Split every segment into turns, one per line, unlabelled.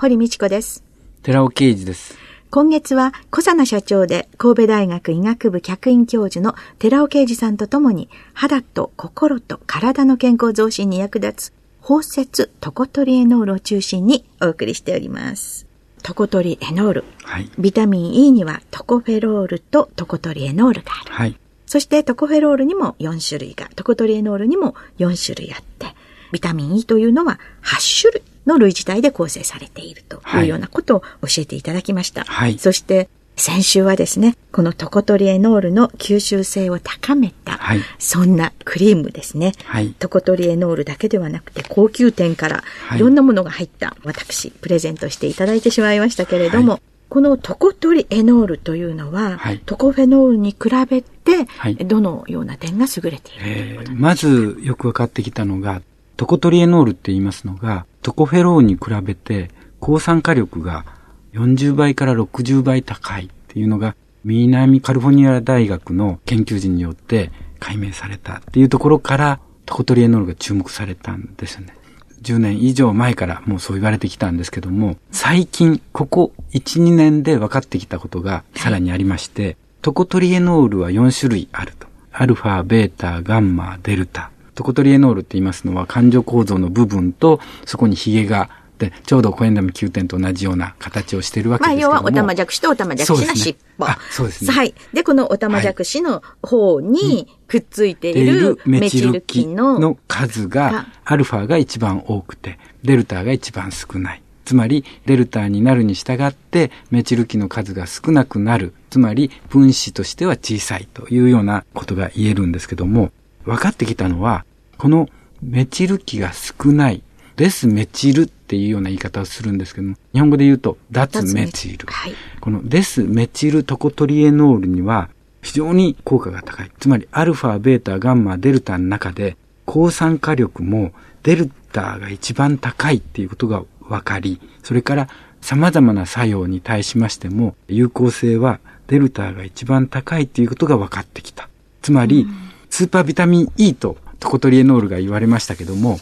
堀道子です
寺尾啓二です
今月は、小佐奈社長で神戸大学医学部客員教授の寺尾啓二さんとともに、肌と心と体の健康増進に役立つ、包摂トコトリエノールを中心にお送りしております。トコトリエノール。はい、ビタミン E にはトコフェロールとトコトリエノールがある。はい、そしてトコフェロールにも4種類が、トコトリエノールにも4種類あって、ビタミン E というのは8種類の類似体で構成されているというようなことを教えていただきました。はい、そして、先週はですね、このトコトリエノールの吸収性を高めた、はい、そんなクリームですね、はい、トコトリエノールだけではなくて高級店からい。ろんなものが入った、私、プレゼントしていただいてしまいましたけれども、はい、このトコトリエノールというのは、トコフェノールに比べて、どのような点が優れている、え
ー、まずよく分かってきたのが、トコトリエノールって言いますのが、トコフェローに比べて抗酸化力が40倍から60倍高いっていうのが南カリフォルニア大学の研究人によって解明されたっていうところからトコトリエノールが注目されたんですよね。10年以上前からもうそう言われてきたんですけども、最近、ここ1、2年で分かってきたことがさらにありまして、トコトリエノールは4種類あると。アルファ、ベータ、ガンマ、デルタ。トコトリエノールって言いますのは感情構造の部分とそこにヒゲがで、ちょうどコエンダム9点と同じような形をしているわけですけども。まあ、要は
おたまじゃくしとおたまじゃくしの尻尾。
そうですね。
はい。で、このおたまじゃくしの方にくっついているメチル基の
数が、アルファが一番多くて、デルタが一番少ない。つまり、デルタになるに従って、メチル基の数が少なくなる。つまり、分子としては小さいというようなことが言えるんですけども、分かってきたのは、このメチル基が少ない、デスメチルっていうような言い方をするんですけども、日本語で言うと、脱メチル。はい、このデスメチルトコトリエノールには、非常に効果が高い。つまり、アルファ、ベータ、ガンマ、デルタの中で、抗酸化力もデルタが一番高いっていうことが分かり、それから様々な作用に対しましても、有効性はデルタが一番高いっていうことが分かってきた。つまり、スーパービタミン E とトコトリエノールが言われましたけども、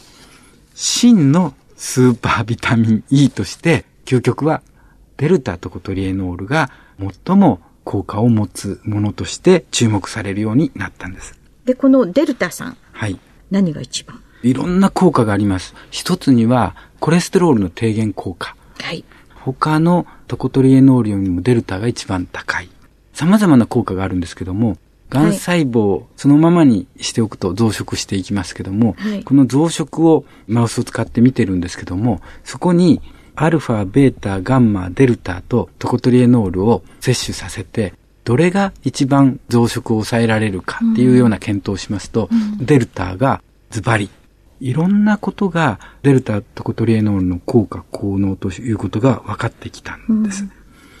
真のスーパービタミン E として、究極はデルタトコトリエノールが最も効果を持つものとして注目されるようになったんです。
で、このデルタさん。はい。何が一番？
いろんな効果があります。一つには、コレステロールの低減効果。はい。他のトコトリエノールよりもデルタが一番高い。様々な効果があるんですけども、癌細胞をそのままにしておくと増殖していきますけども、はい、この増殖をマウスを使って見てるんですけども、そこにアルファ、ベータ、ガンマ、デルタとトコトリエノールを摂取させて、どれが一番増殖を抑えられるかっていうような検討をしますと、うん、デルタがズバリ。いろんなことがデルタトコトリエノールの効果、効能ということが分かってきたんです。うん、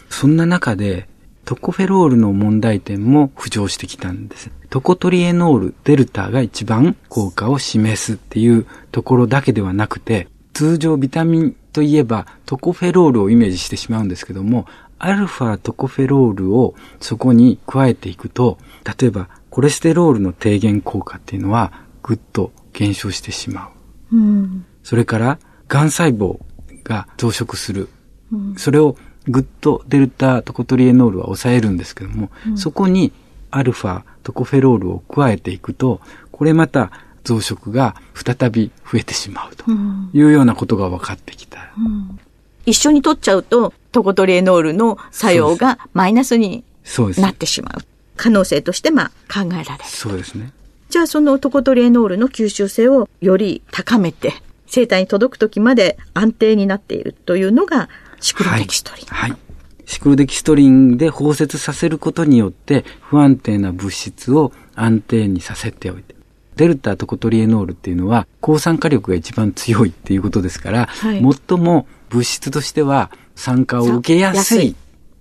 そんな中で、トコフェロールの問題点も浮上してきたんです。トコトリエノール、デルタが一番効果を示すっていうところだけではなくて、通常ビタミンといえばトコフェロールをイメージしてしまうんですけども、アルファトコフェロールをそこに加えていくと、例えばコレステロールの低減効果っていうのはぐっと減少してしまう。うん、それから、癌細胞が増殖する。うん、それをぐっとデルタトコトリエノールは抑えるんですけども、うん、そこにアルファトコフェロールを加えていくと、これまた増殖が再び増えてしまうというようなことが分かってきた。うん、
一緒に取っちゃうと、トコトリエノールの作用がマイナスになってしまう。可能性としてまあ考えられる。
そうですね。
じゃあそのトコトリエノールの吸収性をより高めて、生体に届く時まで安定になっているというのがシクロデキストリン。
はい。はい、シクロデキストリンで包摂させることによって不安定な物質を安定にさせておいて。デルタトコトリエノールっていうのは抗酸化力が一番強いっていうことですから、はい、最も物質としては酸化を受けやすい。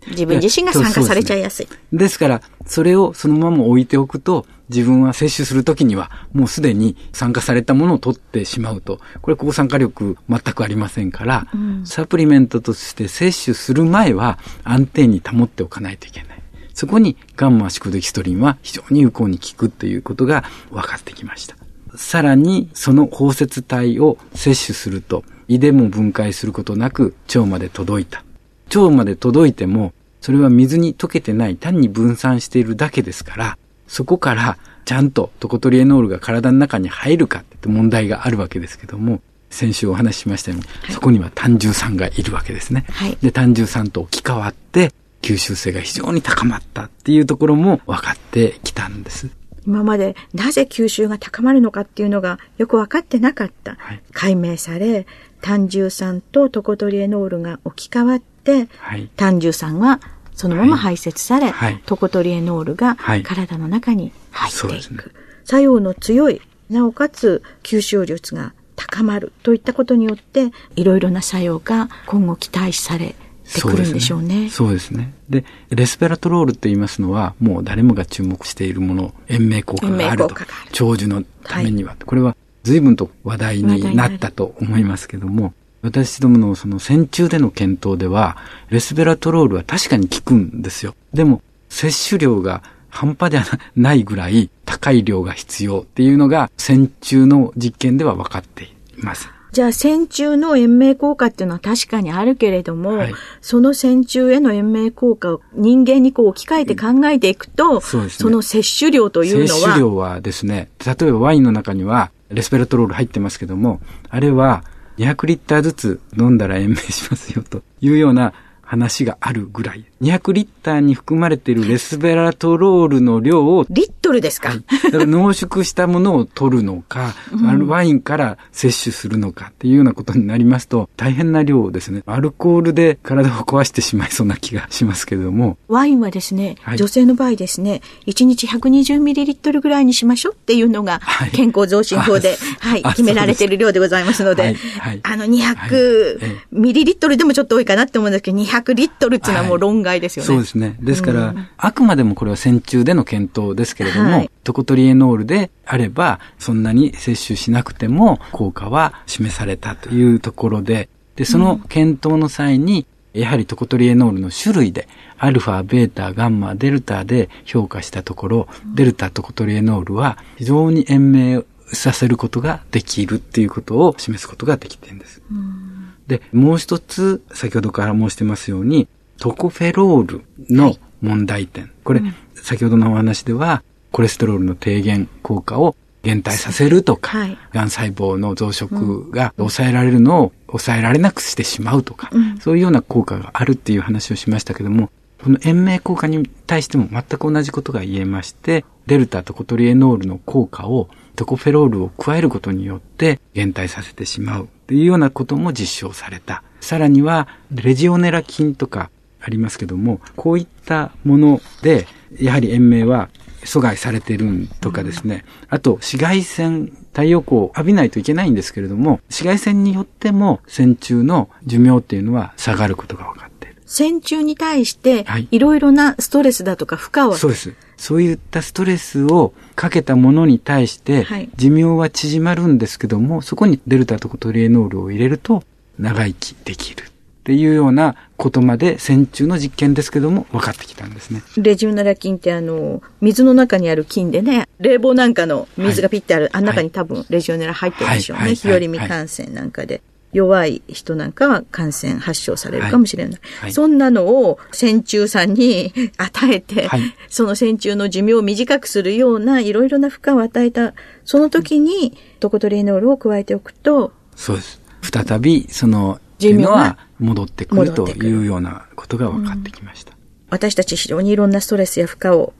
自分自身が酸化されちゃいやすい。
ですですから、それをそのまま置いておくと、自分は摂取するときには、もうすでに酸化されたものを取ってしまうと、これ抗酸化力全くありませんから、うん、サプリメントとして摂取する前は安定に保っておかないといけない。そこにガンマシクデキストリンは非常に有効に効くということが分かってきました。さらに、その包摂体を摂取すると、胃でも分解することなく腸まで届いた。腸まで届いても、それは水に溶けてない単に分散しているだけですから、そこからちゃんとトコトリエノールが体の中に入るかって問題があるわけですけども、先週お話ししましたように、はい、そこには単純酸がいるわけですね。はい、で、単純酸と置き換わって、吸収性が非常に高まったっていうところも分かってきたんです。
今までなぜ吸収が高まるのかっていうのがよく分かってなかった。はい、解明され、単純酸とトコトリエノールが置き換わって、はい、単純酸はそのまま排泄され、はい、トコトリエノールが体の中に入っていく。ね、作用の強い、なおかつ吸収率が高まるといったことによって、いろいろな作用が今後期待されてくるんでしょうね。
そうですね。で、レスペラトロールって言いますのは、もう誰もが注目しているもの、延命効果があると。長寿のためには。はい、これは随分と話題になったと思いますけども、私どものその戦中での検討では、レスベラトロールは確かに効くんですよ。でも、摂取量が半端ではないぐらい高い量が必要っていうのが戦中の実験では分かっています。
じゃあ戦中の延命効果っていうのは確かにあるけれども、はい、その戦中への延命効果を人間にこう置き換えて考えていくと、そ、ね、の摂取量というのは。
摂取量はですね、例えばワインの中にはレスペラトロール入ってますけども、あれは200リッターずつ飲んだら延命しますよというような話があるぐらい。200リッターに含まれているレスベラトロールの量を。
リットルですか、はい、
だから濃縮したものを取るのか、うん、ワインから摂取するのかっていうようなことになりますと、大変な量ですね。アルコールで体を壊してしまいそうな気がしますけれども。
ワインはですね、はい、女性の場合ですね、1日120ミリリットルぐらいにしましょうっていうのが、健康増進法で、はい、決められている量でございますので、あの200ミリリットルでもちょっと多いかなって思うんですけど、200リットルっていうのはもう論外ですよね。
そうですね。ですから、うん、あくまでもこれは戦中での検討ですけれども、はい、トコトリエノールであれば、そんなに摂取しなくても効果は示されたというところで、で、その検討の際に、やはりトコトリエノールの種類で、アルファ、ベータ、ガンマ、デルタで評価したところ、デルタトコトリエノールは非常に延命させることができるっていうことを示すことができてるんです。で、もう一つ、先ほどから申してますように、トコフェロールの問題点。はい、これ、うん、先ほどのお話では、コレステロールの低減効果を減退させるとか、はい、がん細胞の増殖が抑えられるのを抑えられなくしてしまうとか、うん、そういうような効果があるっていう話をしましたけども、この延命効果に対しても全く同じことが言えまして、デルタとコトリエノールの効果をトコフェロールを加えることによって減退させてしまうというようなことも実証された。さらには、レジオネラ菌とかありますけども、こういったもので、やはり延命は阻害されてるとかですね、うん、あと紫外線、太陽光を浴びないといけないんですけれども、紫外線によっても線虫の寿命っていうのは下がることが分かっている。
線虫に対して、いろいろなストレスだとか負荷を、
そうです。そういったストレスをかけたものに対して、寿命は縮まるんですけども、そこにデルタとかトリエノールを入れると長生きできる。っていうようなことまで線虫の実験ですけども分かってきたんですね。
レジオネラ菌ってあの、水の中にある菌でね、冷房なんかの水がピッてある、はい、あん中に多分レジオネラ入ってるでしょうね。はい、日和見感染なんかで。弱い人なんかは感染発症されるかもしれない。はい、そんなのを線虫さんに与えて、はい、その線虫の寿命を短くするようないろいろな負荷を与えた、その時にトコトリエノールを加えておくと、
そうです。再び、その、寿命は戻ってくるというようなことが分かってきました。うん、
私たち非常にいろんなストレスや負荷を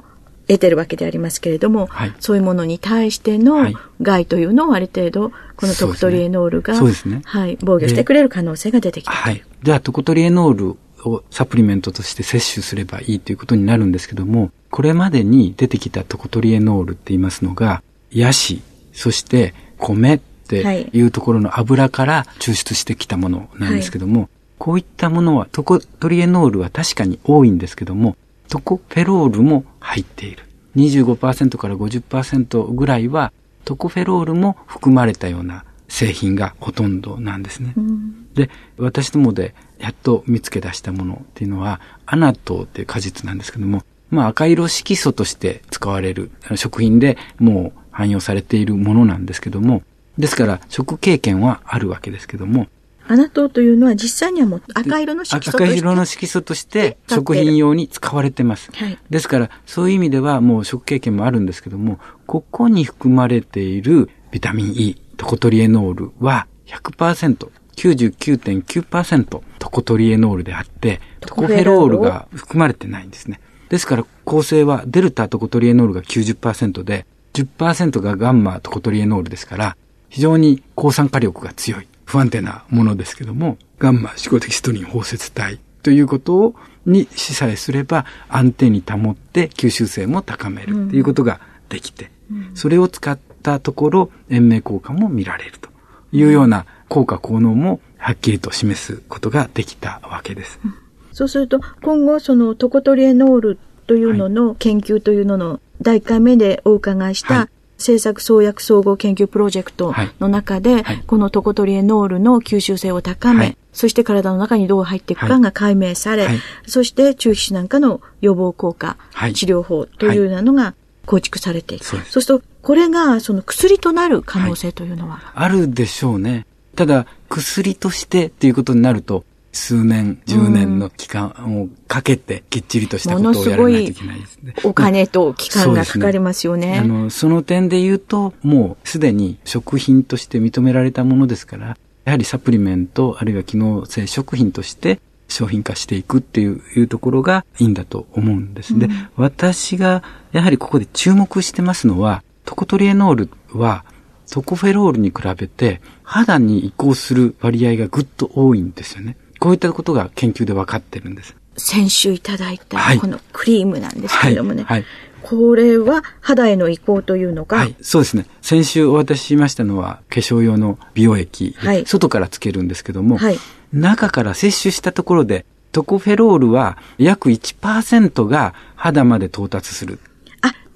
得てるわけでありますけれども、はい、そういうものに対しての害というのをある程度、このトクトリエノールが、そうですね。はい、防御してくれる可能性が出てきた。
はい。じゃあ、トクトリエノールをサプリメントとして摂取すればいいということになるんですけども、これまでに出てきたトコトリエノールって言いますのが、ヤシ、そして米っていうところの油から抽出してきたものなんですけども、はい、こういったものはトコトリエノールは確かに多いんですけども、トコフェロールも入っている。25%から50%ぐらいはトコフェロールも含まれたような製品がほとんどなんですね。うん、で、私どもでやっと見つけ出したものっていうのは、アナトーっていう果実なんですけども、まあ赤色色素として使われる食品でもう汎用されているものなんですけども、ですから食経験はあるわけですけども、
アナトーというのは実際にはもう赤色の色素として
赤色の色素として食品用に使われてます。はい、ですからそういう意味ではもう食経験もあるんですけども、ここに含まれているビタミン E、トコトリエノールは100%、99.9%トコトリエノールであって、トコフェロールが含まれてないんですね。ですから構成はデルタトコトリエノールが90%で、10%がガンマトコトリエノールですから、非常に抗酸化力が強い、不安定なものですけども、ガンマ思考的ストリン包摂体ということをにしさえすれば安定に保って吸収性も高めるっていうことができて、うん、それを使ったところ延命効果も見られるというような効果効能もはっきりと示すことができたわけです。うん、
そうすると今後そのトコトリエノールというのの研究というのの第1回目でお伺いした、政策創薬総合研究プロジェクトの中で、はい。はい、このトコトリエノールの吸収性を高め、はい、そして体の中にどう入っていくかが解明され、そして中皮腫なんかの予防効果、治療法というようなのが構築されていく。そうす。ると、これがその薬となる可能性というのは、
あるでしょうね。ただ、薬としてっていうことになると、数年、10年の期間をかけて、きっちりとしたことをやらないといけないですね。
お金と期間がかかりますよね。ね
あの、その点で言うと、もうすでに食品として認められたものですから、やはりサプリメント、あるいは機能性食品として商品化していくっていういうところがいいんだと思うんです。うん、で、私がやはりここで注目してますのは、トコトリエノールはトコフェロールに比べて肌に移行する割合がぐっと多いんですよね。こういったことが研究で分かってるんです。
先週いただいたこのクリームなんですけれどもね。はい、はいこれは肌への移行というのが、
はい、そうですね。先週お渡ししましたのは化粧用の美容液、はい、外からつけるんですけども、はい、中から摂取したところでトコフェロールは約1%が肌まで到達する。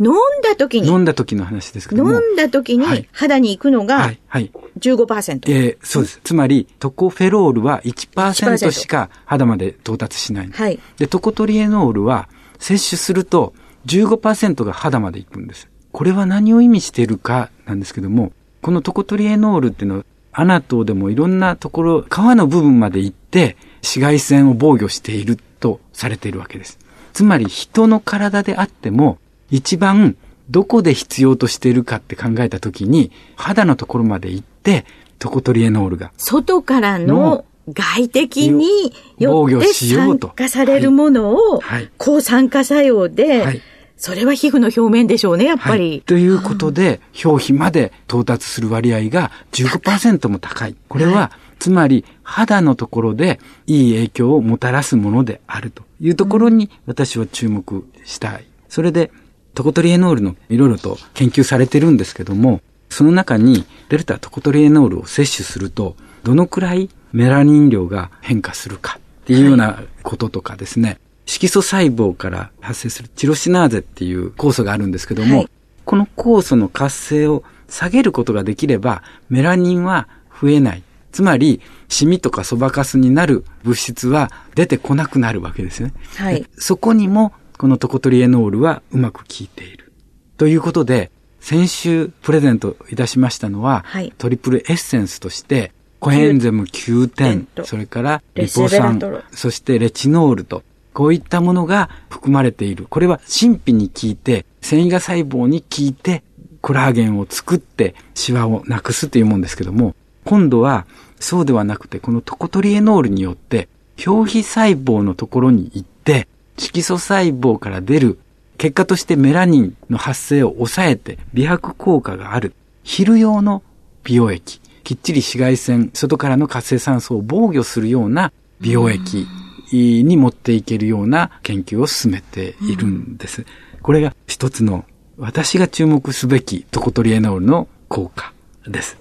あ、飲んだ時に。
飲んだ時の話ですけども。
飲んだ時に肌に行くのが、はい。はい。15%。
えー、そうです。つまり、トコフェロールは1%しか肌まで到達しない。はい。で、トコトリエノールは摂取すると15%が肌まで行くんです。これは何を意味しているかなんですけども、このトコトリエノールっていうのは、アナトでもいろんなところ、皮の部分まで行って、紫外線を防御しているとされているわけです。つまり人の体であっても、一番どこで必要としているかって考えたときに、肌のところまで行って、トコトリエノールが。
外からの外敵によって酸化されるものを、抗酸化作用で、それは皮膚の表面でしょうね、やっぱり。はい、
ということで、表皮まで到達する割合が15%も高い。これは、つまり肌のところでいい影響をもたらすものであるというところに私は注目したい。それでトコトリエノールのいろいろと研究されてるんですけども、その中にデルタトコトリエノールを摂取すると、どのくらいメラニン量が変化するかっていうようなこととかですね、はい、色素細胞から発生するチロシナーゼっていう酵素があるんですけども、はい、この酵素の活性を下げることができれば、メラニンは増えない。つまり、シミとかそばかすになる物質は出てこなくなるわけですね。はい。そこにもこのトコトリエノールはうまく効いている。ということで、先週プレゼントいたしましたのは、はい、トリプルエッセンスとして、コエンゼム9点、それからリポ酸、そしてレチノールと、こういったものが含まれている。これは神秘に効いて、繊維が細胞に効いて、コラーゲンを作ってシワをなくすというもんですけども、今度はそうではなくて、このトコトリエノールによって、表皮細胞のところに行って、色素細胞から出る結果としてメラニンの発生を抑えて美白効果がある昼用の美容液。きっちり紫外線、外からの活性酸素を防御するような美容液に持っていけるような研究を進めているんです。これが一つの私が注目すべきトコトリエノールの効果です。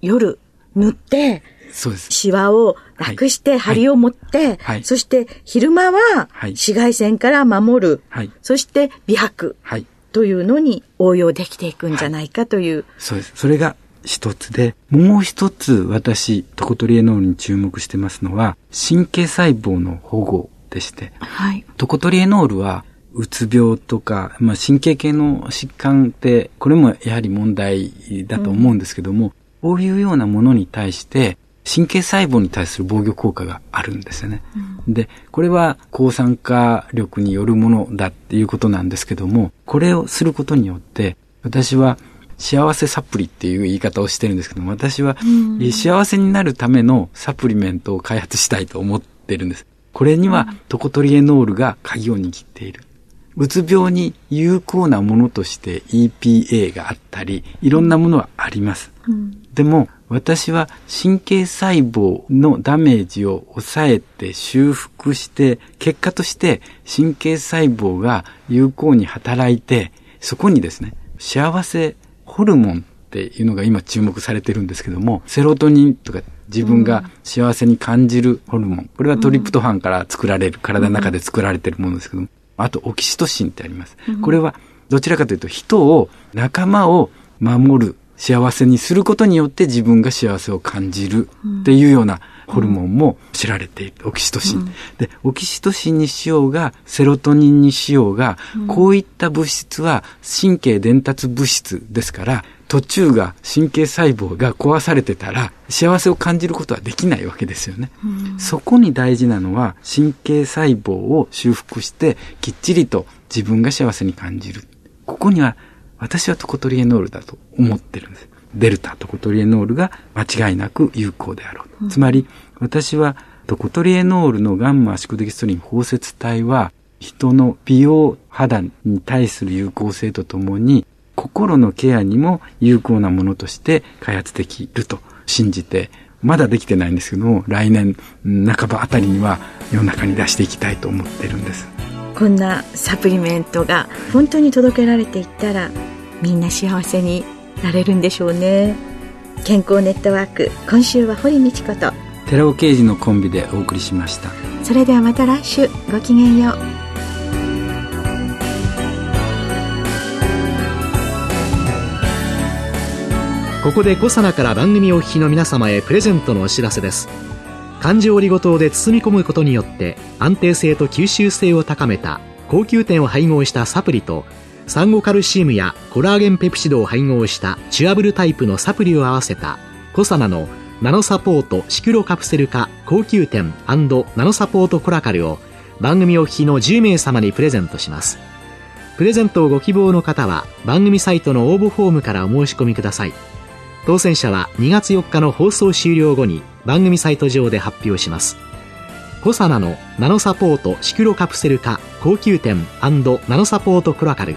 夜塗って、シワをなくして、針を持って、はい、そして昼間は紫外線から守る、はい、そして美白というのに応用できていくんじゃないかという。はい、
そうです。それが一つで、もう一つ私、トコトリエノールに注目してますのは、神経細胞の保護でして、はい、トコトリエノールは、うつ病とか、まあ、神経系の疾患って、これもやはり問題だと思うんですけども、うん、こういうようなものに対して、神経細胞に対する防御効果があるんですよね。うん、で、これは抗酸化力によるものだっていうことなんですけども、これをすることによって、私は幸せサプリっていう言い方をしてるんですけども、私は、幸せになるためのサプリメントを開発したいと思ってるんです。これにはトコトリエノールが鍵を握っている。うつ病に有効なものとして EPA があったり、いろんなものはあります。うん、でも、私は神経細胞のダメージを抑えて修復して、結果として神経細胞が有効に働いて、そこにですね、幸せホルモンっていうのが今注目されてるんですけども、セロトニンとか自分が幸せに感じるホルモン。これはトリプトファンから作られる、体の中で作られてるものですけども、あとオキシトシンってあります。これはどちらかというと人を、仲間を守る、幸せにすることによって自分が幸せを感じるっていうようなホルモンも知られている。オキシトシン。うん、で、オキシトシンにしようが、セロトニンにしようが、うん、こういった物質は神経伝達物質ですから、途中が神経細胞が壊されてたら幸せを感じることはできないわけですよね。うん、そこに大事なのは神経細胞を修復してきっちりと自分が幸せに感じる。ここには私はトコトリエノールだと思ってるんです。デルタトコトリエノールが間違いなく有効であろう。うん、つまり、私はトコトリエノールのガンマ宿敵ストリン包摂体は、人の美容肌に対する有効性とともに、心のケアにも有効なものとして開発できると信じて、まだできてないんですけども、来年半ばあたりには世の中に出していきたいと思ってるんです。
こんなサプリメントが本当に届けられていったら、みんな幸せになれるんでしょうね。健康ネットワーク今週は堀道子と。
寺尾啓二のコンビでお送りしました。
それではまた来週ごきげんよう。
ここでコサナから番組お聞きの皆様へプレゼントのお知らせです。漢字折りごとで包み込むことによって安定性と吸収性を高めた高級店を配合したサプリとサンゴカルシウムやコラーゲンペプチドを配合したチュアブルタイプのサプリを合わせたコサナのナノサポートシクロカプセル化高級店ナノサポートコラカルを番組お聞きの10名様にプレゼントします。プレゼントをご希望の方は番組サイトの応募フォームからお申し込みください。当選者は2月4日の放送終了後に番組サイト上で発表します。コサナのナノサポートシクロカプセル化高級店ナノサポートコラカル